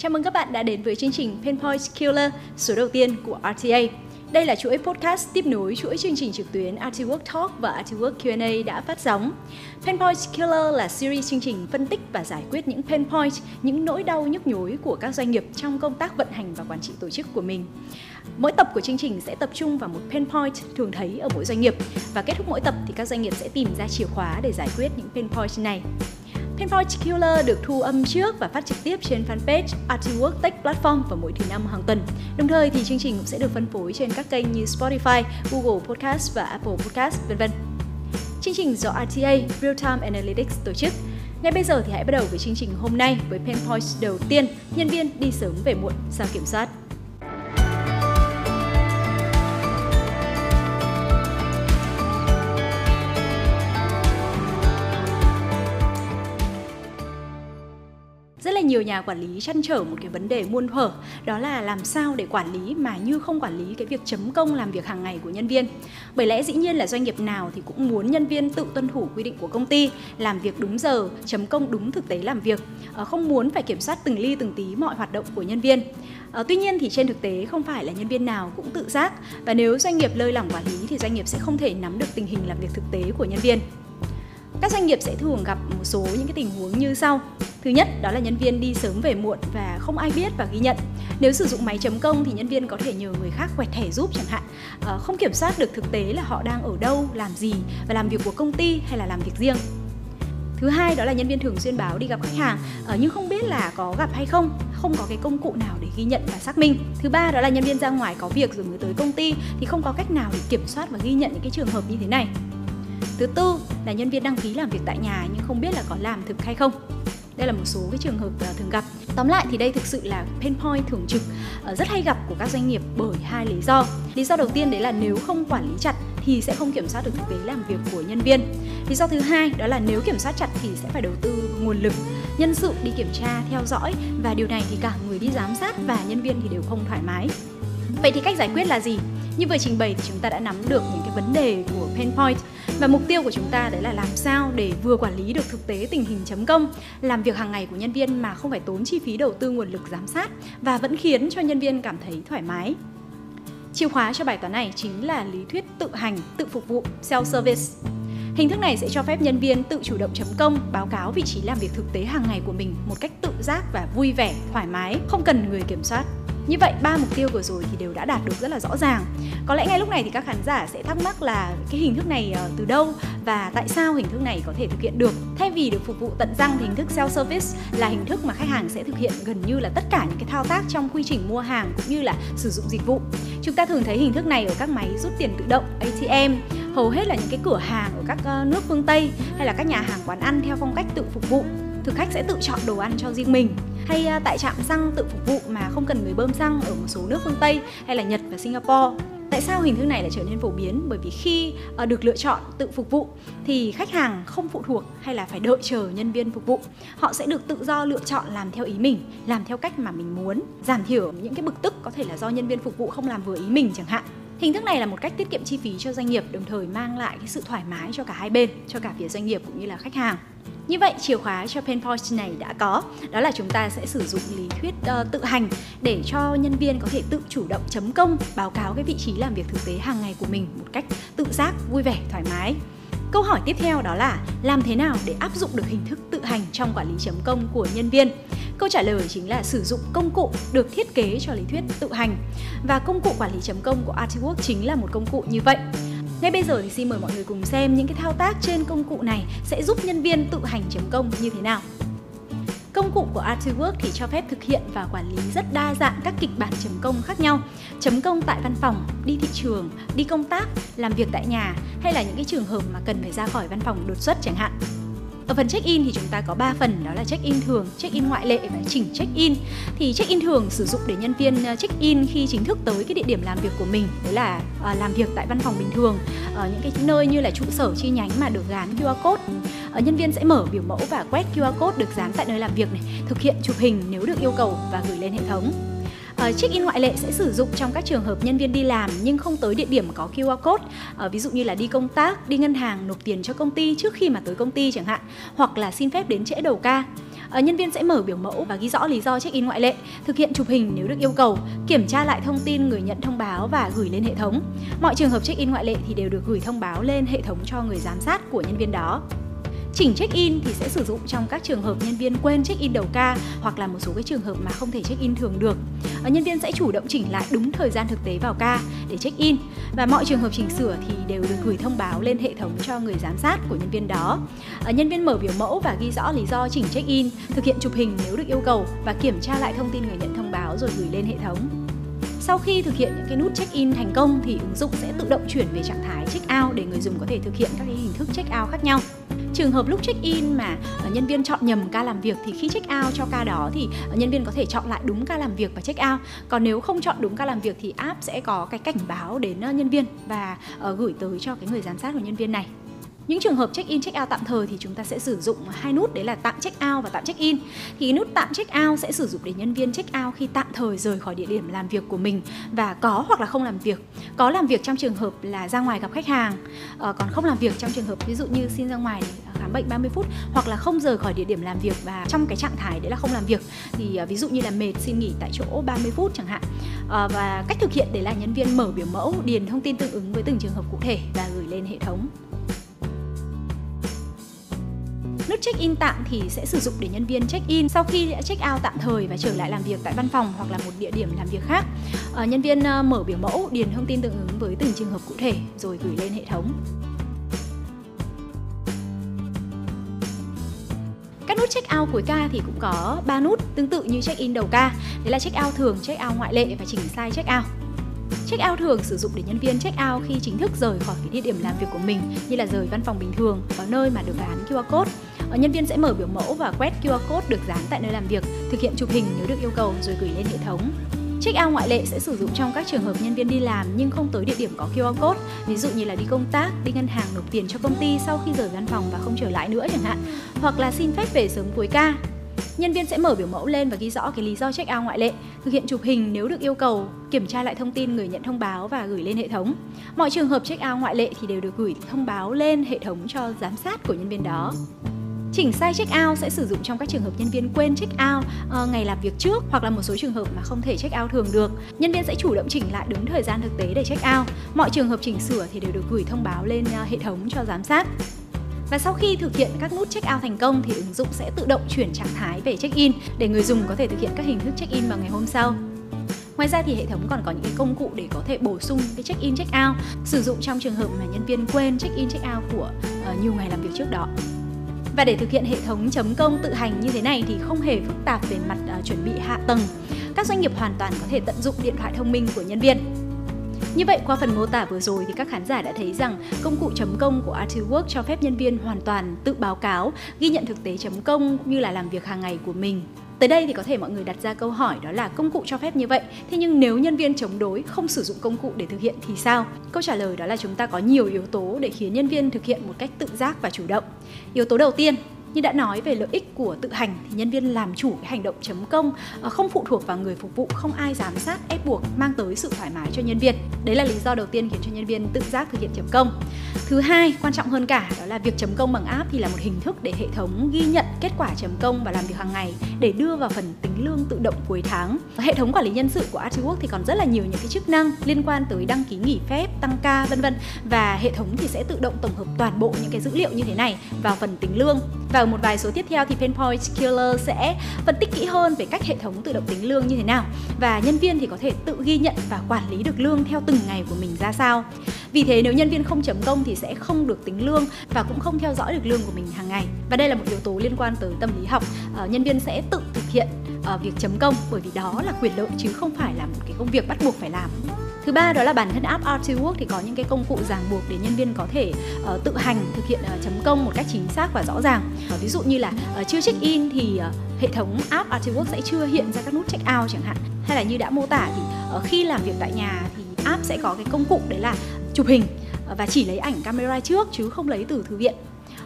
Chào mừng các bạn đã đến với chương trình Pinpoint Killer số đầu tiên của RTA. Đây là chuỗi podcast tiếp nối chuỗi chương trình trực tuyến RT Work Talk và RT Work Q&A đã phát sóng. Pinpoint Killer là series chương trình phân tích và giải quyết những pain point, những nỗi đau nhức nhối của các doanh nghiệp trong công tác vận hành và quản trị tổ chức của mình. Mỗi tập của chương trình sẽ tập trung vào một pain point thường thấy ở mỗi doanh nghiệp và kết thúc mỗi tập thì các doanh nghiệp sẽ tìm ra chìa khóa để giải quyết những pain point này. Pinpoint Killer được thu âm trước và phát trực tiếp trên fanpage Artwork Tech Platform vào mỗi thứ năm hàng tuần. Đồng thời thì chương trình cũng sẽ được phân phối trên các kênh như Spotify, Google Podcast và Apple Podcast, vân vân. Chương trình do RTA Real Time Analytics tổ chức. Ngay bây giờ thì hãy bắt đầu với chương trình hôm nay với Pinpoint đầu tiên, nhân viên đi sớm về muộn sao kiểm soát. Nhiều nhà quản lý chăn trở một cái vấn đề muôn thuở đó là làm sao để quản lý mà như không quản lý cái việc chấm công làm việc hàng ngày của nhân viên bởi lẽ dĩ nhiên là doanh nghiệp nào thì cũng muốn nhân viên tự tuân thủ quy định của công ty làm việc đúng giờ chấm công đúng thực tế làm việc ờ, không muốn phải kiểm soát từng ly từng tí mọi hoạt động của nhân viên À, tuy nhiên thì trên thực tế không phải là nhân viên nào cũng tự giác và nếu doanh nghiệp lơi lỏng quản lý thì doanh nghiệp sẽ không thể nắm được tình hình làm việc thực tế của nhân viên. Các doanh nghiệp sẽ thường gặp một số những cái tình huống như sau. Thứ nhất đó là nhân viên đi sớm về muộn và không ai biết và ghi nhận. Nếu sử dụng máy chấm công thì nhân viên có thể nhờ người khác quẹt thẻ giúp chẳng hạn. À, không kiểm soát được thực tế là họ đang ở đâu, làm gì và làm việc của công ty hay là làm việc riêng. Thứ hai đó là nhân viên thường xuyên báo đi gặp khách hàng à, nhưng không biết là có gặp hay không, không có cái công cụ nào để ghi nhận và xác minh. Thứ ba đó là nhân viên ra ngoài có việc rồi mới tới công ty thì không có cách nào để kiểm soát và ghi nhận những cái trường hợp như thế này. Thứ tư là nhân viên đăng ký làm việc tại nhà nhưng không biết là có làm thực hay không. Đây là một số cái trường hợp uh, thường gặp. Tóm lại thì đây thực sự là pain point thường trực uh, rất hay gặp của các doanh nghiệp bởi hai lý do. Lý do đầu tiên đấy là nếu không quản lý chặt thì sẽ không kiểm soát được thực tế làm việc của nhân viên. Lý do thứ hai đó là nếu kiểm soát chặt thì sẽ phải đầu tư nguồn lực nhân sự đi kiểm tra theo dõi và điều này thì cả người đi giám sát và nhân viên thì đều không thoải mái. Vậy thì cách giải quyết là gì? Như vừa trình bày thì chúng ta đã nắm được những cái vấn đề của pain point và mục tiêu của chúng ta đấy là làm sao để vừa quản lý được thực tế tình hình chấm công, làm việc hàng ngày của nhân viên mà không phải tốn chi phí đầu tư nguồn lực giám sát và vẫn khiến cho nhân viên cảm thấy thoải mái. Chìa khóa cho bài toán này chính là lý thuyết tự hành, tự phục vụ, self-service. Hình thức này sẽ cho phép nhân viên tự chủ động chấm công, báo cáo vị trí làm việc thực tế hàng ngày của mình một cách tự giác và vui vẻ, thoải mái, không cần người kiểm soát. Như vậy ba mục tiêu vừa rồi thì đều đã đạt được rất là rõ ràng. Có lẽ ngay lúc này thì các khán giả sẽ thắc mắc là cái hình thức này ờ, từ đâu và tại sao hình thức này có thể thực hiện được. Thay vì được phục vụ tận răng thì hình thức self service là hình thức mà khách hàng sẽ thực hiện gần như là tất cả những cái thao tác trong quy trình mua hàng cũng như là sử dụng dịch vụ. Chúng ta thường thấy hình thức này ở các máy rút tiền tự động ATM, hầu hết là những cái cửa hàng ở các ờ, nước phương Tây hay là các nhà hàng quán ăn theo phong cách tự phục vụ thực khách sẽ tự chọn đồ ăn cho riêng mình hay à, tại trạm xăng tự phục vụ mà không cần người bơm xăng ở một số nước phương Tây hay là Nhật và Singapore. Tại sao hình thức này lại trở nên phổ biến? Bởi vì khi à, được lựa chọn tự phục vụ thì khách hàng không phụ thuộc hay là phải đợi chờ nhân viên phục vụ. Họ sẽ được tự do lựa chọn làm theo ý mình, làm theo cách mà mình muốn, giảm thiểu những cái bực tức có thể là do nhân viên phục vụ không làm vừa ý mình chẳng hạn. Hình thức này là một cách tiết kiệm chi phí cho doanh nghiệp đồng thời mang lại cái sự thoải mái cho cả hai bên, cho cả phía doanh nghiệp cũng như là khách hàng. Như vậy chìa khóa cho pain point này đã có, đó là chúng ta sẽ sử dụng lý thuyết uh, tự hành để cho nhân viên có thể tự chủ động chấm công, báo cáo cái vị trí làm việc thực tế hàng ngày của mình một cách tự giác, vui vẻ, thoải mái. Câu hỏi tiếp theo đó là làm thế nào để áp dụng được hình thức tự hành trong quản lý chấm công của nhân viên? Câu trả lời chính là sử dụng công cụ được thiết kế cho lý thuyết tự hành. Và công cụ quản lý chấm công của Artwork chính là một công cụ như vậy. Ngay bây giờ thì xin mời mọi người cùng xem những cái thao tác trên công cụ này sẽ giúp nhân viên tự hành chấm công như thế nào. Công cụ của Artwork thì cho phép thực hiện và quản lý rất đa dạng các kịch bản chấm công khác nhau. Chấm công tại văn phòng, đi thị trường, đi công tác, làm việc tại nhà hay là những cái trường hợp mà cần phải ra khỏi văn phòng đột xuất chẳng hạn. Ở phần check-in thì chúng ta có 3 phần đó là check-in thường, check-in ngoại lệ và chỉnh check-in. Thì check-in thường sử dụng để nhân viên ờ, check-in khi chính thức tới cái địa điểm làm việc của mình, đấy là à, làm việc tại văn phòng bình thường, ở những cái nơi như là trụ sở chi nhánh mà được gắn QR code. Uh, nhân viên sẽ mở biểu mẫu và quét QR code được dán tại nơi làm việc này, thực hiện chụp hình nếu được yêu cầu và gửi lên hệ thống. Uh, check-in ngoại lệ sẽ sử dụng trong các trường hợp nhân viên đi làm nhưng không tới địa điểm có QR code, uh, ví dụ như là đi công tác, đi ngân hàng nộp tiền cho công ty trước khi mà tới công ty chẳng hạn, hoặc là xin phép đến trễ đầu ca. uh, nhân viên sẽ mở biểu mẫu và ghi rõ lý do check-in ngoại lệ, thực hiện chụp hình nếu được yêu cầu, kiểm tra lại thông tin người nhận thông báo và gửi lên hệ thống. Mọi trường hợp check-in ngoại lệ thì đều được gửi thông báo lên hệ thống cho người giám sát của nhân viên đó. Chỉnh check-in thì sẽ sử dụng trong các trường hợp nhân viên quên check-in đầu ca hoặc là một số cái trường hợp mà không thể check-in thường được. Ờ, nhân viên sẽ chủ động chỉnh lại đúng thời gian thực tế vào ca để check-in và mọi trường hợp chỉnh sửa thì đều được gửi thông báo lên hệ thống cho người giám sát của nhân viên đó. Ờ, nhân viên mở biểu mẫu và ghi rõ lý do chỉnh check-in, thực hiện chụp hình nếu được yêu cầu và kiểm tra lại thông tin người nhận thông báo rồi gửi lên hệ thống. Sau khi thực hiện những cái nút check-in thành công thì ứng dụng sẽ tự động chuyển về trạng thái check-out để người dùng có thể thực hiện các cái hình thức check-out khác nhau trường hợp lúc check in mà ờ, nhân viên chọn nhầm ca làm việc thì khi check out cho ca đó thì ờ, nhân viên có thể chọn lại đúng ca làm việc và check out. Còn nếu không chọn đúng ca làm việc thì app sẽ có cái cảnh báo đến ờ, nhân viên và gửi tới cho cái người giám sát của nhân viên này những trường hợp check in, check out tạm thời thì chúng ta sẽ sử dụng hai nút, đấy là tạm check out và tạm check in. Thì nút tạm check out sẽ sử dụng để nhân viên check out khi tạm thời rời khỏi địa điểm làm việc của mình và có hoặc là không làm việc. Có làm việc trong trường hợp là ra ngoài gặp khách hàng ờ, còn không làm việc trong trường hợp ví dụ như xin ra ngoài ờ, khám bệnh 30 phút hoặc là không rời khỏi địa điểm làm việc và trong cái trạng thái đấy là không làm việc thì ờ, ví dụ như là mệt, xin nghỉ tại chỗ 30 phút chẳng hạn. Và cách thực hiện đấy là nhân viên mở biểu mẫu, điền thông tin tương ứng với từng trường hợp cụ thể và gửi lên hệ thống. Nút check-in tạm thì sẽ sử dụng để nhân viên check-in sau khi đã check-out tạm thời và trở lại làm việc tại văn phòng hoặc là một địa điểm làm việc khác. À, nhân viên ờ, mở biểu mẫu, điền thông tin tương ứng với từng trường hợp cụ thể rồi gửi lên hệ thống. Các nút check out cuối ca thì cũng có 3 nút tương tự như check in đầu ca. Đấy là check out thường, check out ngoại lệ và chỉnh sai check out. Check out thường sử dụng để nhân viên check out khi chính thức rời khỏi cái địa điểm làm việc của mình như là rời văn phòng bình thường ở nơi mà được gắn QR code Ờ, nhân viên sẽ mở biểu mẫu và quét QR code được dán tại nơi làm việc, thực hiện chụp hình nếu được yêu cầu rồi gửi lên hệ thống. Check out ngoại lệ sẽ sử dụng trong các trường hợp nhân viên đi làm nhưng không tới địa điểm có QR code, ví dụ như là đi công tác, đi ngân hàng nộp tiền cho công ty sau khi rời văn phòng và không trở lại nữa chẳng hạn, hoặc là xin phép về sớm cuối ca. Nhân viên sẽ mở biểu mẫu lên và ghi rõ cái lý do check out ngoại lệ, thực hiện chụp hình nếu được yêu cầu, kiểm tra lại thông tin người nhận thông báo và gửi lên hệ thống. Mọi trường hợp check out ngoại lệ thì đều được gửi thông báo lên hệ thống cho giám sát của nhân viên đó. Chỉnh sai check out sẽ sử dụng trong các trường hợp nhân viên quên check out uh, ngày làm việc trước hoặc là một số trường hợp mà không thể check out thường được. Nhân viên sẽ chủ động chỉnh lại đúng thời gian thực tế để check out. Mọi trường hợp chỉnh sửa thì đều được gửi thông báo lên uh, hệ thống cho giám sát. Và sau khi thực hiện các nút check out thành công thì ứng dụng sẽ tự động chuyển trạng thái về check in để người dùng có thể thực hiện các hình thức check in vào ngày hôm sau. Ngoài ra thì hệ thống còn có những cái công cụ để có thể bổ sung cái check in check out sử dụng trong trường hợp mà nhân viên quên check in check out của uh, nhiều ngày làm việc trước đó. Và để thực hiện hệ thống chấm công tự hành như thế này thì không hề phức tạp về mặt uh, chuẩn bị hạ tầng. Các doanh nghiệp hoàn toàn có thể tận dụng điện thoại thông minh của nhân viên. Như vậy qua phần mô tả vừa rồi thì các khán giả đã thấy rằng công cụ chấm công của Artwork cho phép nhân viên hoàn toàn tự báo cáo, ghi nhận thực tế chấm công cũng như là làm việc hàng ngày của mình Tới đây thì có thể mọi người đặt ra câu hỏi đó là công cụ cho phép như vậy, thế nhưng nếu nhân viên chống đối không sử dụng công cụ để thực hiện thì sao? Câu trả lời đó là chúng ta có nhiều yếu tố để khiến nhân viên thực hiện một cách tự giác và chủ động. Yếu tố đầu tiên như đã nói về lợi ích của tự hành thì nhân viên làm chủ cái hành động chấm công ờ, không phụ thuộc vào người phục vụ, không ai giám sát ép buộc mang tới sự thoải mái cho nhân viên. Đấy là lý do đầu tiên khiến cho nhân viên tự giác thực hiện chấm công. Thứ hai, quan trọng hơn cả đó là việc chấm công bằng app thì là một hình thức để hệ thống ghi nhận kết quả chấm công và làm việc hàng ngày để đưa vào phần tính lương tự động cuối tháng. Hệ thống quản lý nhân sự của Artwork thì còn rất là nhiều những cái chức năng liên quan tới đăng ký nghỉ phép, tăng ca vân vân và hệ thống thì sẽ tự động tổng hợp toàn bộ những cái dữ liệu như thế này vào phần tính lương và ở một vài số tiếp theo thì Painpoint Killer sẽ phân tích kỹ hơn về cách hệ thống tự động tính lương như thế nào và nhân viên thì có thể tự ghi nhận và quản lý được lương theo từng ngày của mình ra sao. Vì thế nếu nhân viên không chấm công thì sẽ không được tính lương và cũng không theo dõi được lương của mình hàng ngày. Và đây là một yếu tố liên quan tới tâm lý học. À, nhân viên sẽ tự thực hiện à, việc chấm công bởi vì đó là quyền lợi chứ không phải là một cái công việc bắt buộc phải làm. Thứ ba đó là bản thân app Artwork thì có những cái công cụ ràng buộc để nhân viên có thể uh, tự hành thực hiện uh, chấm công một cách chính xác và rõ ràng. Uh, ví dụ như là uh, chưa check in thì uh, hệ thống app Artwork sẽ chưa hiện ra các nút check out chẳng hạn. Hay là như đã mô tả thì uh, khi làm việc tại nhà thì app sẽ có cái công cụ đấy là chụp hình và chỉ lấy ảnh camera trước chứ không lấy từ thư viện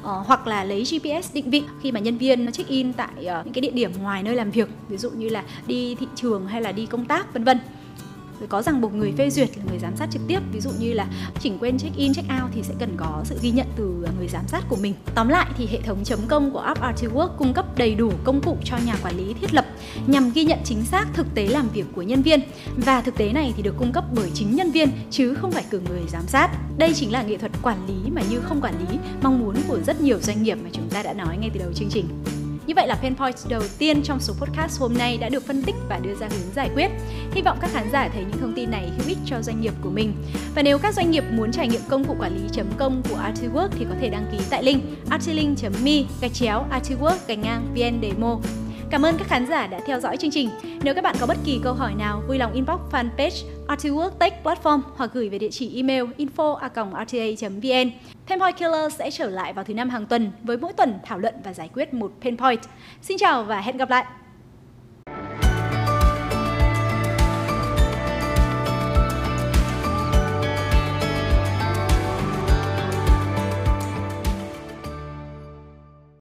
uh, hoặc là lấy GPS định vị khi mà nhân viên check in tại uh, những cái địa điểm ngoài nơi làm việc ví dụ như là đi thị trường hay là đi công tác vân vân rồi có ràng buộc người phê duyệt là người giám sát trực tiếp. Ví dụ như là chỉnh quên check in, check out thì sẽ cần có sự ghi nhận từ à, người giám sát của mình. Tóm lại thì hệ thống chấm công của app Artwork cung cấp đầy đủ công cụ cho nhà quản lý thiết lập nhằm ghi nhận chính xác thực tế làm việc của nhân viên. Và thực tế này thì được cung cấp bởi chính nhân viên, chứ không phải cử người giám sát. Đây chính là nghệ thuật quản lý mà như không quản lý mong muốn của rất nhiều doanh nghiệp mà chúng ta đã nói ngay từ đầu chương trình như vậy là pain points đầu tiên trong số podcast hôm nay đã được phân tích và đưa ra hướng giải quyết. Hy vọng các khán giả thấy những thông tin này hữu ích cho doanh nghiệp của mình. Và nếu các doanh nghiệp muốn trải nghiệm công cụ quản lý chấm công của Artiwork thì có thể đăng ký tại link artilink.me gạch chéo Artiwork gạch ngang vn demo. Cảm ơn các khán giả đã theo dõi chương trình. Nếu các bạn có bất kỳ câu hỏi nào, vui lòng inbox fanpage Artwork Tech Platform hoặc gửi về địa chỉ email info@rta.vn. Painpoint Killer sẽ trở lại vào thứ năm hàng tuần với mỗi tuần thảo luận và giải quyết một pain point. Xin chào và hẹn gặp lại!